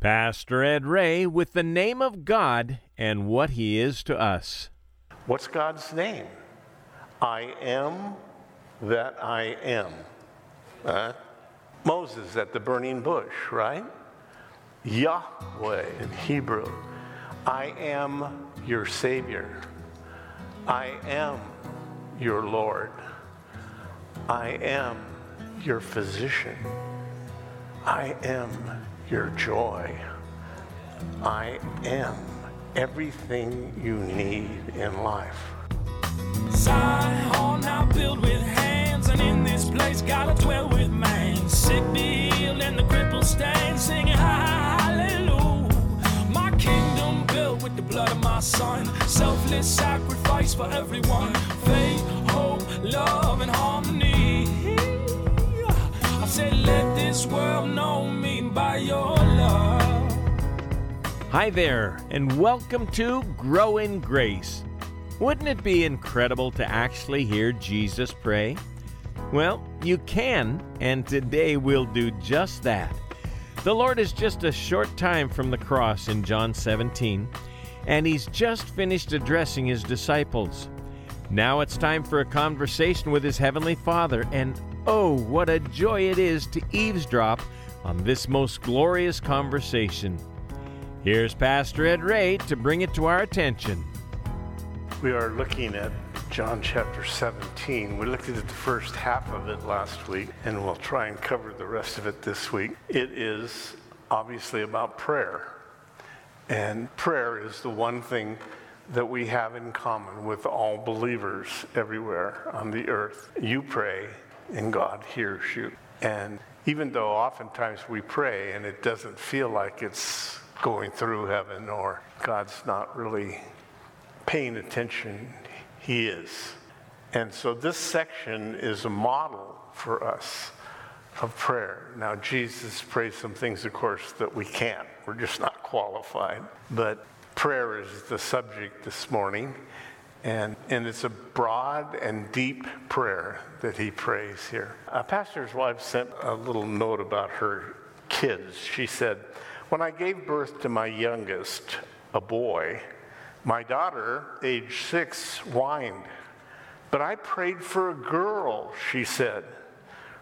Pastor Ed Ray with the name of God and what He is to us. What's God's name? I am that I am. Uh, Moses at the burning bush, right? Yahweh in Hebrew. I am your Savior. I am your Lord. I am your physician. I am your joy. I am everything you need in life. Zion now with hands, and in this place gotta dwell with man. Sick be healed and the crippled stand, singing hallelujah. My kingdom built with the blood of my son, selfless sacrifice for everyone. Faith, hope, love, and harmony. I said, let this world know me. Hi there, and welcome to Grow in Grace. Wouldn't it be incredible to actually hear Jesus pray? Well, you can, and today we'll do just that. The Lord is just a short time from the cross in John 17, and He's just finished addressing His disciples. Now it's time for a conversation with His Heavenly Father, and oh, what a joy it is to eavesdrop on this most glorious conversation. Here's Pastor Ed Ray to bring it to our attention. We are looking at John chapter 17. We looked at the first half of it last week, and we'll try and cover the rest of it this week. It is obviously about prayer. And prayer is the one thing that we have in common with all believers everywhere on the earth. You pray, and God hears you. And even though oftentimes we pray and it doesn't feel like it's going through heaven or God's not really paying attention, He is. And so this section is a model for us of prayer. Now, Jesus prays some things, of course, that we can't. We're just not qualified. But prayer is the subject this morning. And, and it's a broad and deep prayer that he prays here. A pastor's wife sent a little note about her kids. She said, When I gave birth to my youngest, a boy, my daughter, age six, whined. But I prayed for a girl, she said.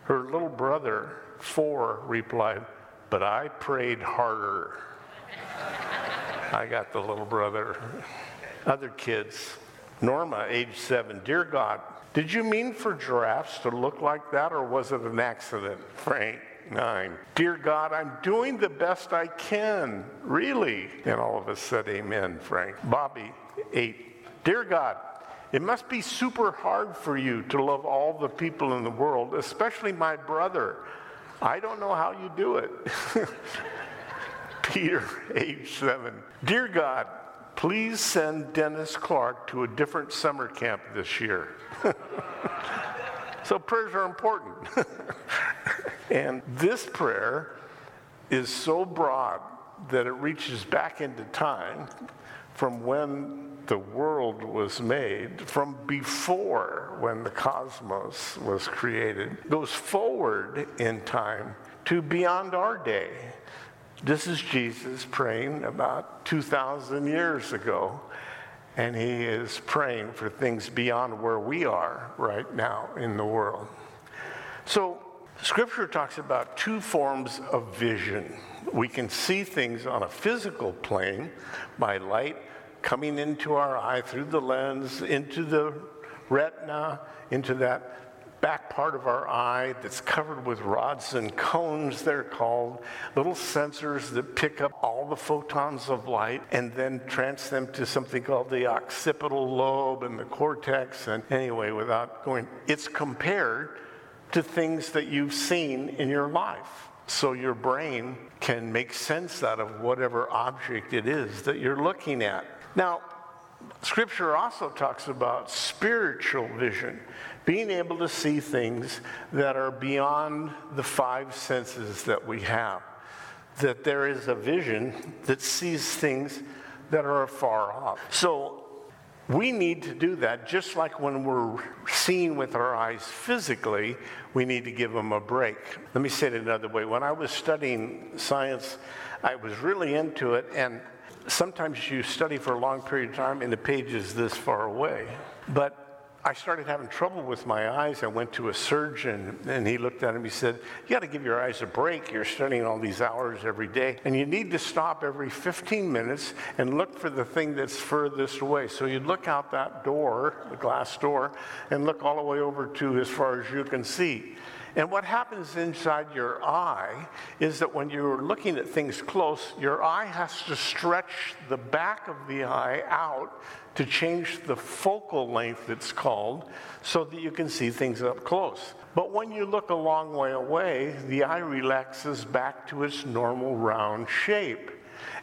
Her little brother, four, replied, But I prayed harder. I got the little brother. Other kids, Norma, age seven, Dear God, did you mean for giraffes to look like that or was it an accident? Frank, nine. Dear God, I'm doing the best I can, really. And all of us said, Amen, Frank. Bobby, eight. Dear God, it must be super hard for you to love all the people in the world, especially my brother. I don't know how you do it. Peter, age seven. Dear God, please send Dennis Clark to a different summer camp this year. so prayers are important. and this prayer is so broad that it reaches back into time from when the world was made, from before when the cosmos was created, goes forward in time to beyond our day. This is Jesus praying about 2,000 years ago, and he is praying for things beyond where we are right now in the world. So, Scripture talks about two forms of vision. We can see things on a physical plane by light coming into our eye through the lens, into the retina, into that back part of our eye that's covered with rods and cones, they're called, little sensors that pick up all the photons of light and then transfer them to something called the occipital lobe and the cortex. And anyway, without going, it's compared to things that you've seen in your life. So your brain can make sense out of whatever object it is that you're looking at. Now, Scripture also talks about spiritual vision, being able to see things that are beyond the five senses that we have. That there is a vision that sees things that are afar off. So we need to do that just like when we're seeing with our eyes physically, we need to give them a break. Let me say it another way. When I was studying science, I was really into it. And sometimes you study for a long period of time and the page is this far away. But I started having trouble with my eyes. I went to a surgeon and he looked at him. He said, You got to give your eyes a break. You're studying all these hours every day. And you need to stop every 15 minutes and look for the thing that's furthest away. So you'd look out that door, the glass door, and look all the way over to as far as you can see. And what happens inside your eye is that when you're looking at things close, your eye has to stretch the back of the eye out to change the focal length, it's called, so that you can see things up close. But when you look a long way away, the eye relaxes back to its normal round shape.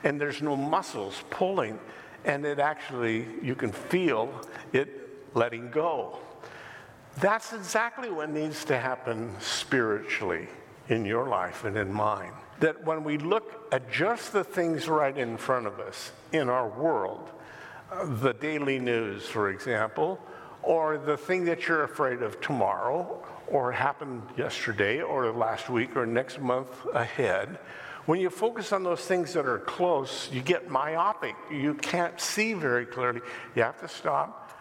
And there's no muscles pulling. And it actually, you can feel it letting go. That's exactly what needs to happen spiritually in your life and in mine. That when we look at just the things right in front of us in our world, the daily news, for example, or the thing that you're afraid of tomorrow, or happened yesterday, or last week, or next month ahead, when you focus on those things that are close, you get myopic. You can't see very clearly. You have to stop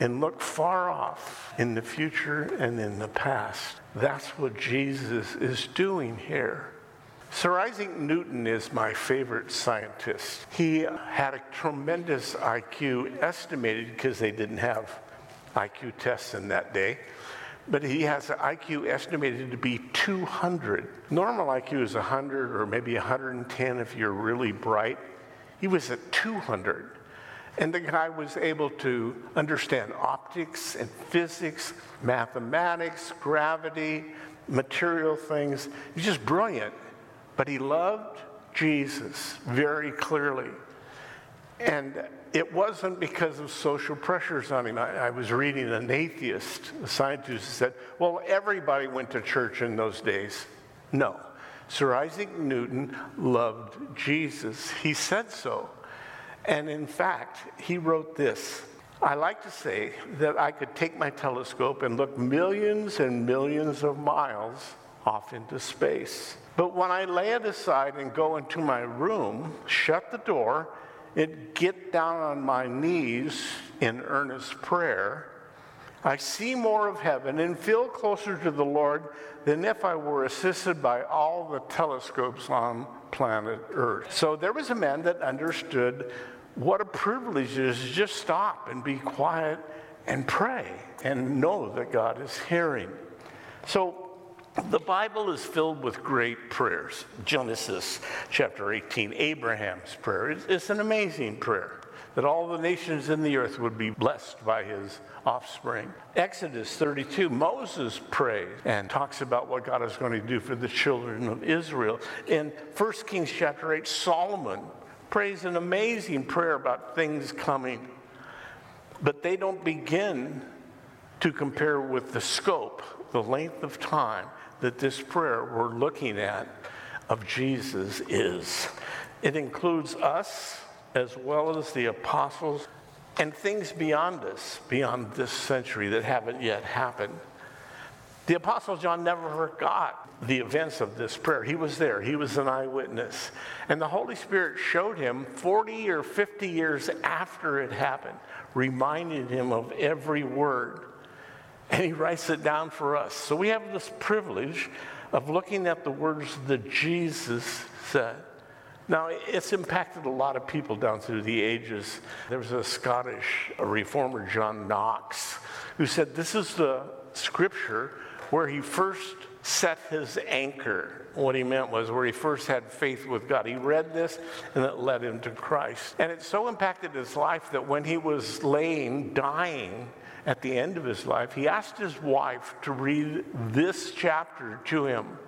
and look far off in the future and in the past. That's what Jesus is doing here. Sir Isaac Newton is my favorite scientist. He had a tremendous IQ estimated because they didn't have IQ tests in that day. But he has an IQ estimated to be 200. Normal IQ is 100 or maybe 110 if you're really bright. He was at 200. And the guy was able to understand optics and physics, mathematics, gravity, material things. He's just brilliant. But he loved Jesus very clearly. And it wasn't because of social pressures on him. I, I, was reading an atheist, a scientist, said, Well, everybody went to church in those days. No. Sir Isaac Newton loved Jesus. He said so. And in fact, he wrote this I like to say that I could take my telescope and look millions and millions of miles off into space. But when I lay it aside and go into my room, shut the door, and get down on my knees in earnest prayer, I see more of heaven and feel closer to the Lord than if I were assisted by all the telescopes on planet Earth. So there was a man that understood what a privilege it is to just stop and be quiet and pray and know that God is hearing. So the Bible is filled with great prayers. Genesis chapter 18, Abraham's prayer. It's an amazing prayer that all the nations in the earth would be blessed by his offspring. Exodus 32, Moses prays and talks about what God is going to do for the children of Israel. In 1 Kings chapter 8, Solomon prays an amazing prayer about things coming, but they don't begin to compare with the scope, the length of time that this prayer we're looking at of Jesus is. It includes us as well as the apostles and things beyond us, beyond this century that haven't yet happened. The Apostle John never forgot the events of this prayer. He was there, he was an eyewitness. And the Holy Spirit showed him 40 or 50 years after it happened, reminded him of every word. And he writes it down for us. So we have this privilege of looking at the words that Jesus said. Now, it's impacted a lot of people down through the ages. There was a Scottish reformer, John Knox, who said, This is the scripture where he first set his anchor. What he meant was where he first had faith with God. He read this and it led him to Christ. And it so impacted his life that when he was laying, dying, at the end of his life, he asked his wife to read this chapter to him.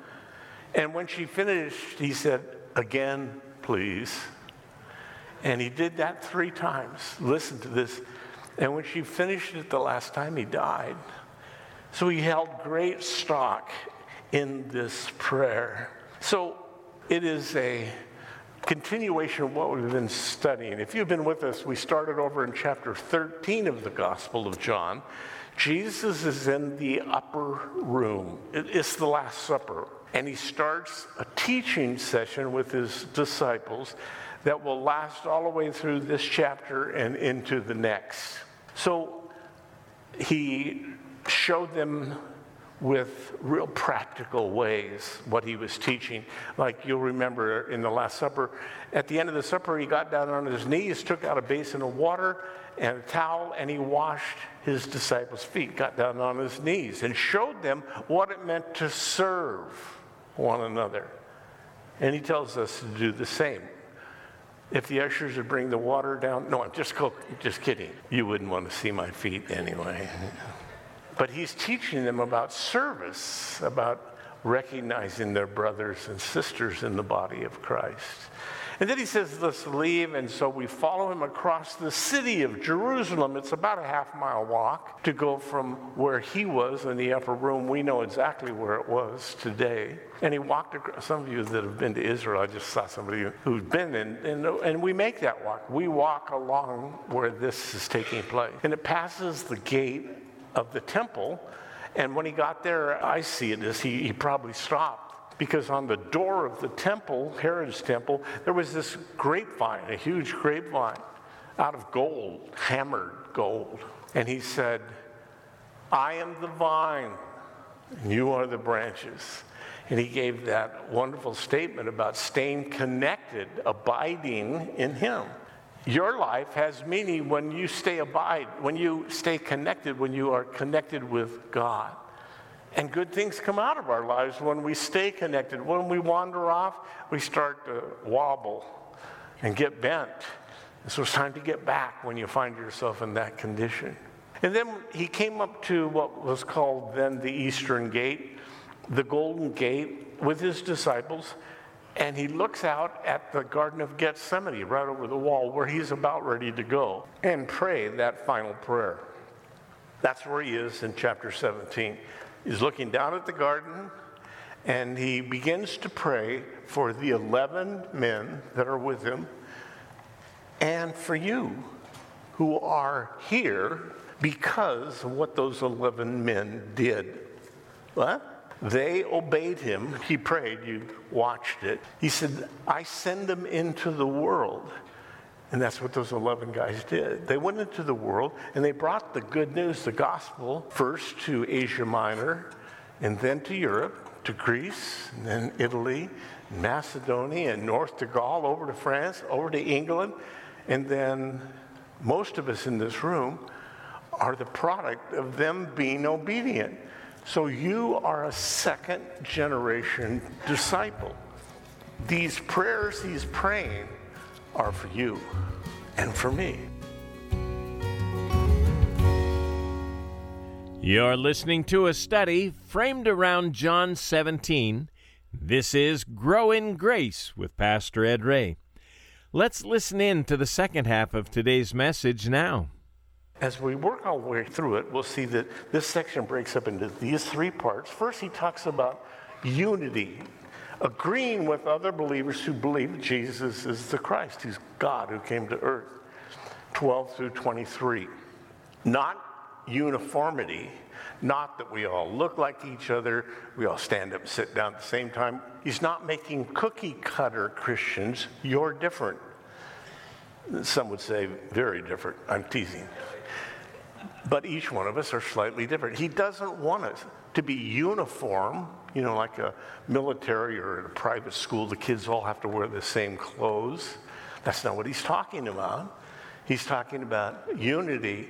And when she finished, he said, Again, please. And he did that three times. Listen to this. And when she finished it the last time, he died. So he held great stock in this prayer. So it is a continuation of what we've been studying. If you've been with us, we started over in chapter 13 of the Gospel of John. Jesus is in the upper room, it's the Last Supper. And he starts a teaching session with his disciples that will last all the way through this chapter and into the next. So he showed them with real practical ways what he was teaching. Like you'll remember in the Last Supper, at the end of the supper, he got down on his knees, took out a basin of water and a towel, and he washed his disciples' feet, got down on his knees, and showed them what it meant to serve one another. And he tells us to do the same. If the ushers would bring the water down, no, I'm just, just kidding. You wouldn't want to see my feet anyway. But he's teaching them about service, about recognizing their brothers and sisters in the body of Christ. And then he says, Let's leave. And so we follow him across the city of Jerusalem. It's about a half mile walk to go from where he was in the upper room. We know exactly where it was today. And he walked across. Some of you that have been to Israel, I just saw somebody who's been in. And, and we make that walk. We walk along where this is taking place. And it passes the gate of the temple. And when he got there, I see it as he, he probably stopped because on the door of the temple, Herod's temple, there was this grapevine, a huge grapevine out of gold, hammered gold. And he said, I am the vine, and you are the branches. And he gave that wonderful statement about staying connected, abiding in him. Your life has meaning when you stay abide, when you stay connected, when you are connected with God. And good things come out of our lives when we stay connected. When we wander off, we start to wobble and get bent. And so it's time to get back when you find yourself in that condition. And then he came up to what was called then the Eastern Gate, the Golden Gate, with his disciples. And he looks out at the Garden of Gethsemane right over the wall where he's about ready to go and pray that final prayer. That's where he is in chapter 17. He's looking down at the garden and he begins to pray for the 11 men that are with him and for you who are here because of what those 11 men did. What? They obeyed him. He prayed. You watched it. He said, I send them into the world. And that's what those 11 guys did. They went into the world and they brought the good news, the gospel, first to Asia Minor and then to Europe, to Greece, and then Italy, Macedonia, and north to Gaul, over to France, over to England. And then most of us in this room are the product of them being obedient. So you are a second generation disciple. These prayers he's praying are for you and for me. You're listening to a study framed around John 17. This is Grow in Grace with Pastor Ed Ray. Let's listen in to the second half of today's message now. As we work our way through it, we'll see that this section breaks up into these three parts. First, he talks about unity agreeing with other believers who believe Jesus is the Christ. He's God who came to earth. 12 through 23. Not uniformity, not that we all look like each other, we all stand up and sit down at the same time. He's not making cookie cutter Christians. You're different. Some would say very different. I'm teasing. But each one of us are slightly different. He doesn't want us to be uniform, you know, like a military or a private school, the kids all have to wear the same clothes. That's not what he's talking about. He's talking about unity.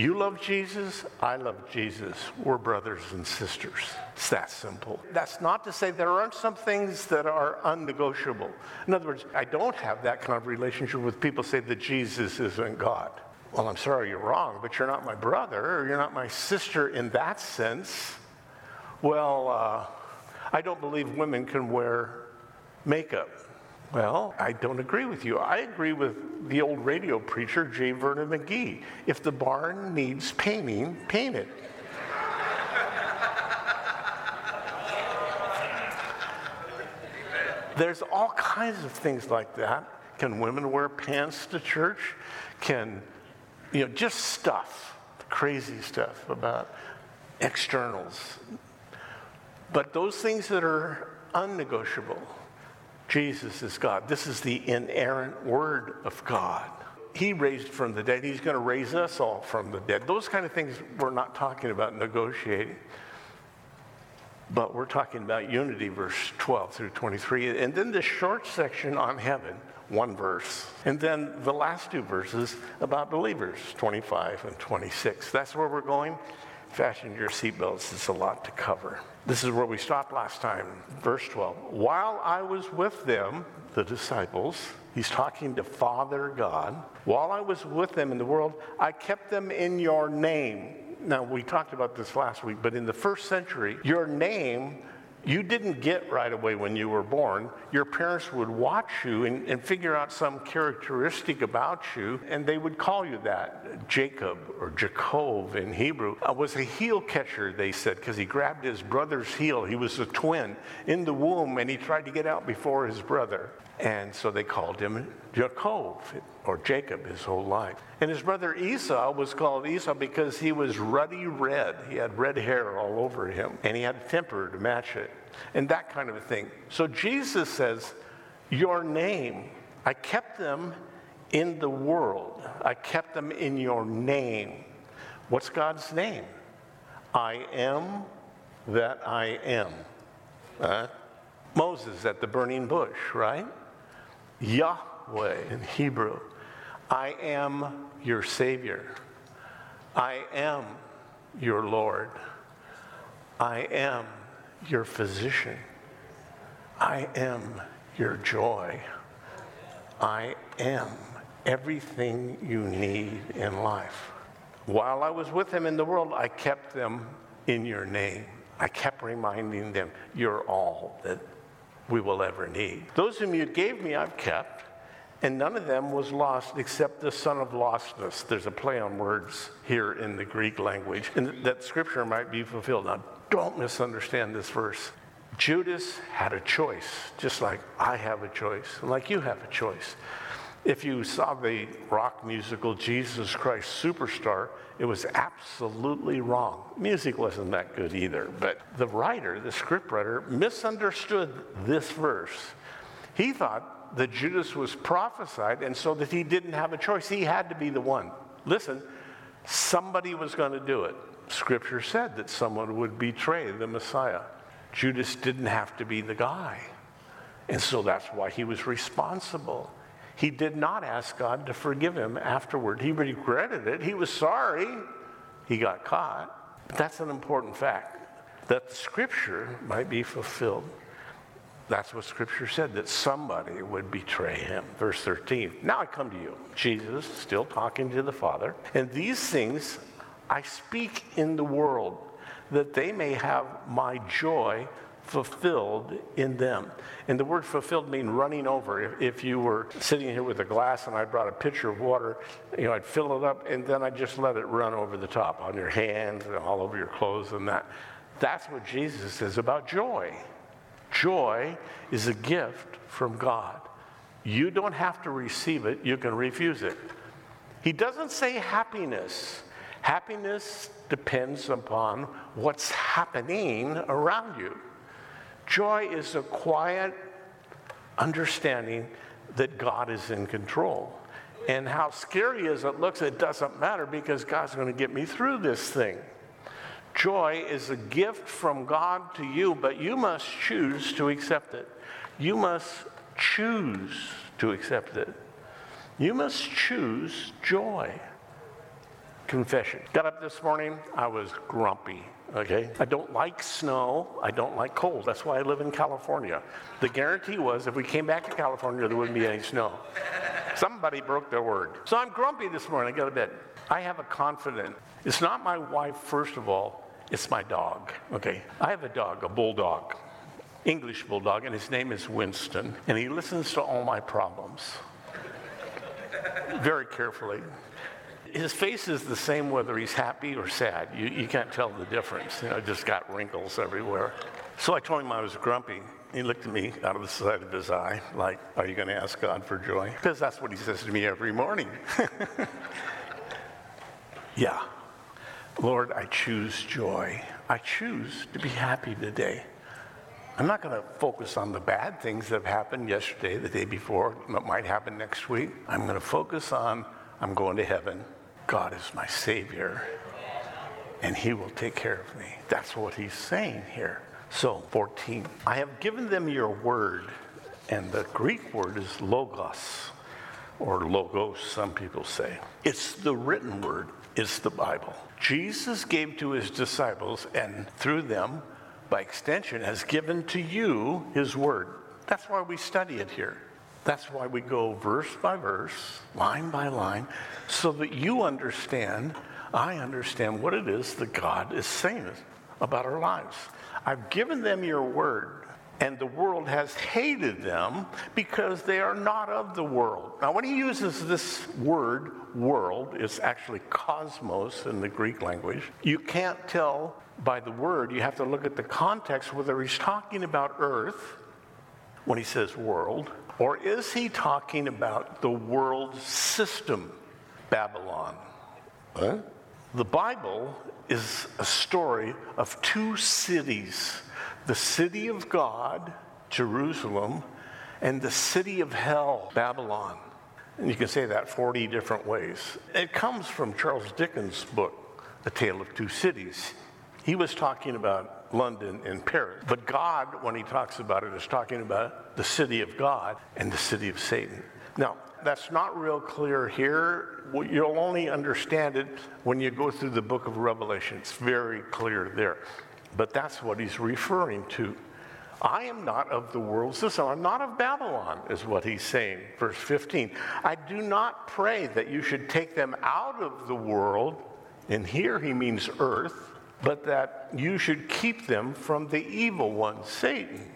You love Jesus, I love Jesus. We're brothers and sisters. It's that simple. That's not to say there aren't some things that are unnegotiable. In other words, I don't have that kind of relationship with people say that Jesus isn't God. Well, I'm sorry you're wrong, but you're not my brother or you're not my sister in that sense. Well, uh, I don't believe women can wear makeup. Well, I don't agree with you. I agree with the old radio preacher, J. Vernon McGee. If the barn needs painting, paint it. There's all kinds of things like that. Can women wear pants to church? Can, you know, just stuff, crazy stuff about externals. But those things that are unnegotiable. Jesus is God. This is the inerrant word of God. He raised from the dead. He's going to raise us all from the dead. Those kind of things we're not talking about negotiating. But we're talking about unity, verse 12 through 23. And then this short section on heaven, one verse. And then the last two verses about believers, 25 and 26. That's where we're going. Fasten your seatbelts, it's a lot to cover. This is where we stopped last time, verse 12. While I was with them, the disciples, he's talking to Father God, while I was with them in the world, I kept them in your name. Now, we talked about this last week, but in the first century, your name you didn't get right away when you were born. Your parents would watch you and, and, figure out some characteristic about you, and they would call you that. Jacob or Jacob in Hebrew uh, was a heel catcher, they said, because he grabbed his brother's heel. He was a twin in the womb, and he tried to get out before his brother. And so they called him Jacob or Jacob his whole life. And his brother Esau was called Esau because he was ruddy red. He had red hair all over him and he had a temper to match it and that kind of a thing. So Jesus says, Your name, I kept them in the world, I kept them in your name. What's God's name? I am that I am. Uh, Moses at the burning bush, right? Yahweh in Hebrew. I am your Savior. I am your Lord. I am your physician. I am your joy. I am everything you need in life. While I was with them in the world, I kept them in your name. I kept reminding them, you're all that we will ever need. Those whom you gave me, I've kept, and none of them was lost except the son of lostness. There's a play on words here in the Greek language, and that scripture might be fulfilled. Now, don't misunderstand this verse. Judas had a choice, just like I have a choice, like you have a choice. If you saw the rock musical Jesus Christ Superstar, it was absolutely wrong. Music wasn't that good either, but the writer, the scriptwriter, misunderstood this verse. He thought that Judas was prophesied, and so that he didn't have a choice. He had to be the one. Listen, somebody was going to do it. Scripture said that someone would betray the Messiah. Judas didn't have to be the guy. And so that's why he was responsible. He did not ask God to forgive him afterward. He regretted it. He was sorry he got caught. But that's an important fact that the scripture might be fulfilled. That's what scripture said, that somebody would betray him. Verse 13. Now I come to you, Jesus, still talking to the Father, and these things I speak in the world, that they may have my joy fulfilled in them. And the word fulfilled means running over. If, if, you were sitting here with a glass and I brought a pitcher of water, you know, I'd fill it up and then I'd just let it run over the top on your hands and all over your clothes and that. That's what Jesus says about joy. Joy is a gift from God. You don't have to receive it, you can refuse it. He doesn't say happiness. Happiness depends upon what's happening around you. Joy is a quiet understanding that God is in control. And how scary as it looks, it doesn't matter because God's going to get me through this thing. Joy is a gift from God to you, but you must choose to accept it. You must choose to accept it. You must choose joy confession. Got up this morning, I was grumpy, okay? I don't like snow, I don't like cold. That's why I live in California. The guarantee was if we came back to California, there wouldn't be any snow. Somebody broke their word. So I'm grumpy this morning, I got to bed. I have a confident. It's not my wife, first of all, it's my dog, okay? I have a dog, a bulldog. English bulldog, and his name is Winston, and he listens to all my problems very carefully his face is the same whether he's happy or sad. You, you can't tell the difference. You know, just got wrinkles everywhere. So I told him I was grumpy. He looked at me out of the side of his eye, like, Are you going to ask God for joy? Because that's what he says to me every morning. yeah. Lord, I choose joy. I choose to be happy today. I'm not going to focus on the bad things that have happened yesterday, the day before, what might happen next week. I'm going to focus on I'm going to heaven. God is my Savior, and He will take care of me. That's what He's saying here. So, 14. I have given them your word, and the Greek word is logos, or logos, some people say. It's the written word, it's the Bible. Jesus gave to His disciples, and through them, by extension, has given to you His word. That's why we study it here. That's why we go verse by verse, line by line, so that you understand, I understand what it is that God is saying about our lives. I've given them your word, and the world has hated them because they are not of the world. Now, when he uses this word, world, it's actually cosmos in the Greek language. You can't tell by the word, you have to look at the context whether he's talking about earth when he says world, or is he talking about the world system, Babylon? Huh? The Bible is a story of two cities the city of God, Jerusalem, and the city of hell, Babylon. And you can say that 40 different ways. It comes from Charles Dickens' book, A Tale of Two Cities. He was talking about London and Paris. But God, when he talks about it, is talking about the city of God and the city of Satan. Now, that's not real clear here. You'll only understand it when you go through the book of Revelation. It's very clear there. But that's what he's referring to. I am not of the world system. I'm not of Babylon, is what he's saying. Verse 15. I do not pray that you should take them out of the world. And here he means earth but that you should keep them from the evil one, Satan.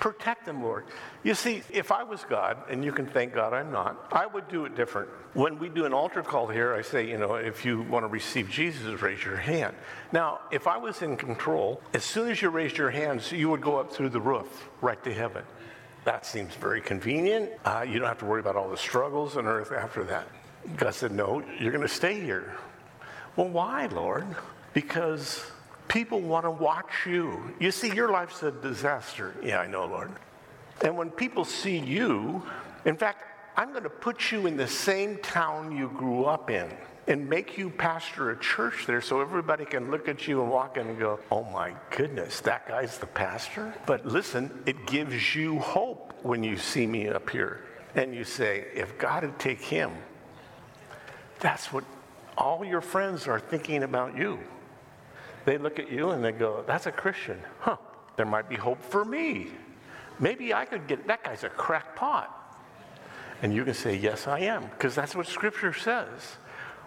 Protect them, Lord. You see, if I was God, and you can thank God I'm not, I would do it different. When we do an altar call here, I say, you know, if you want to receive Jesus, raise your hand. Now, if I was in control, as soon as you raised your hands, you would go up through the roof right to heaven. That seems very convenient. Uh, you don't have to worry about all the struggles on earth after that. God said, no, you're going to stay here. Well, why, Lord? Because people want to watch you. You see, your life's a disaster. Yeah, I know, Lord. And when people see you, in fact, I'm going to put you in the same town you grew up in and make you pastor a church there so everybody can look at you and walk in and go, oh my goodness, that guy's the pastor? But listen, it gives you hope when you see me up here and you say, if God would take him, that's what all your friends are thinking about you they look at you and they go, That's a Christian. Huh, there might be hope for me. Maybe I could get, that guy's a crackpot. And you can say, Yes, I am, because that's what Scripture says.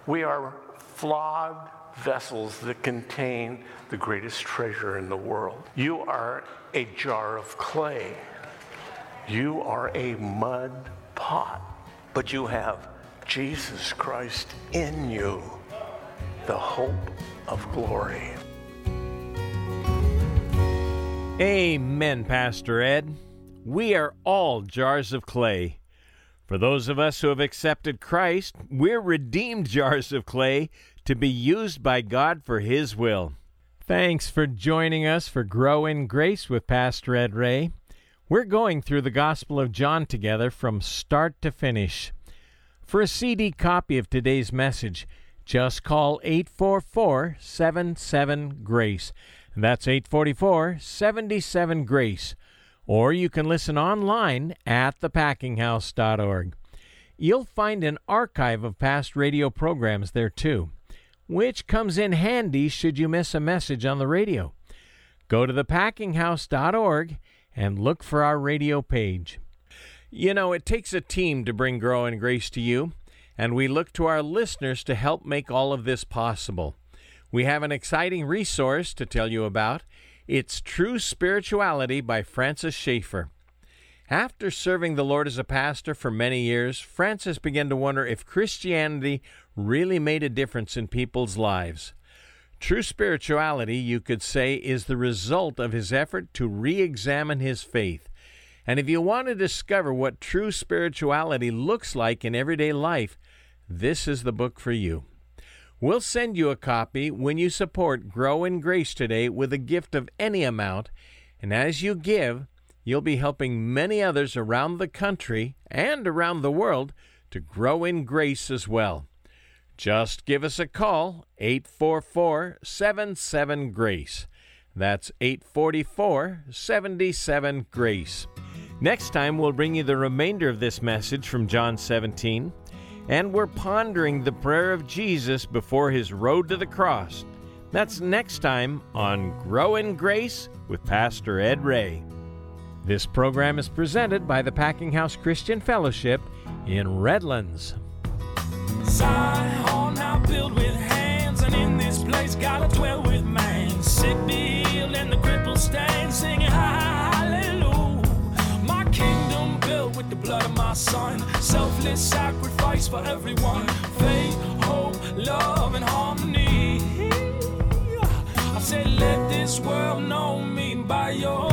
We are flawed vessels that contain the greatest treasure in the world. You are a jar of clay, you are a mud pot, but you have Jesus Christ in you, the hope of glory. Amen, Pastor Ed. We are all jars of clay. For those of us who have accepted Christ, we're redeemed jars of clay to be used by God for His will. Thanks for joining us for Grow in Grace with Pastor Ed Ray. We're going through the Gospel of John together from start to finish. For a CD copy of today's message, just call 844 77 Grace. That's 844 77 Grace. Or you can listen online at thepackinghouse.org. You'll find an archive of past radio programs there too, which comes in handy should you miss a message on the radio. Go to thepackinghouse.org and look for our radio page. You know, it takes a team to bring Grow in Grace to you, and we look to our listeners to help make all of this possible. We have an exciting resource to tell you about. It's True Spirituality by Francis Schaeffer. After serving the Lord as a pastor for many years, Francis began to wonder if Christianity really made a difference in people's lives. True spirituality, you could say, is the result of his effort to re examine his faith. And if you want to discover what true spirituality looks like in everyday life, this is the book for you. We'll send you a copy when you support Grow in Grace today with a gift of any amount, And as you give, you'll be helping many others around the country and around the world to grow in grace as well. Just give us a call, 844 77 Grace. That's 844 77 Grace. Next time, we'll bring you the remainder of this message from John 17, and we're pondering the prayer of Jesus before his road to the cross. That's next time on Grow in Grace with Pastor Ed Ray. This program is presented by the Packing House Christian Fellowship in Redlands. Zion, now with hands, and in this place gotta dwell with man. Sick healed, and the stand, singing hallelujah. With the blood of my son, selfless sacrifice for everyone. Faith, hope, love, and harmony. I said, let this world know me by your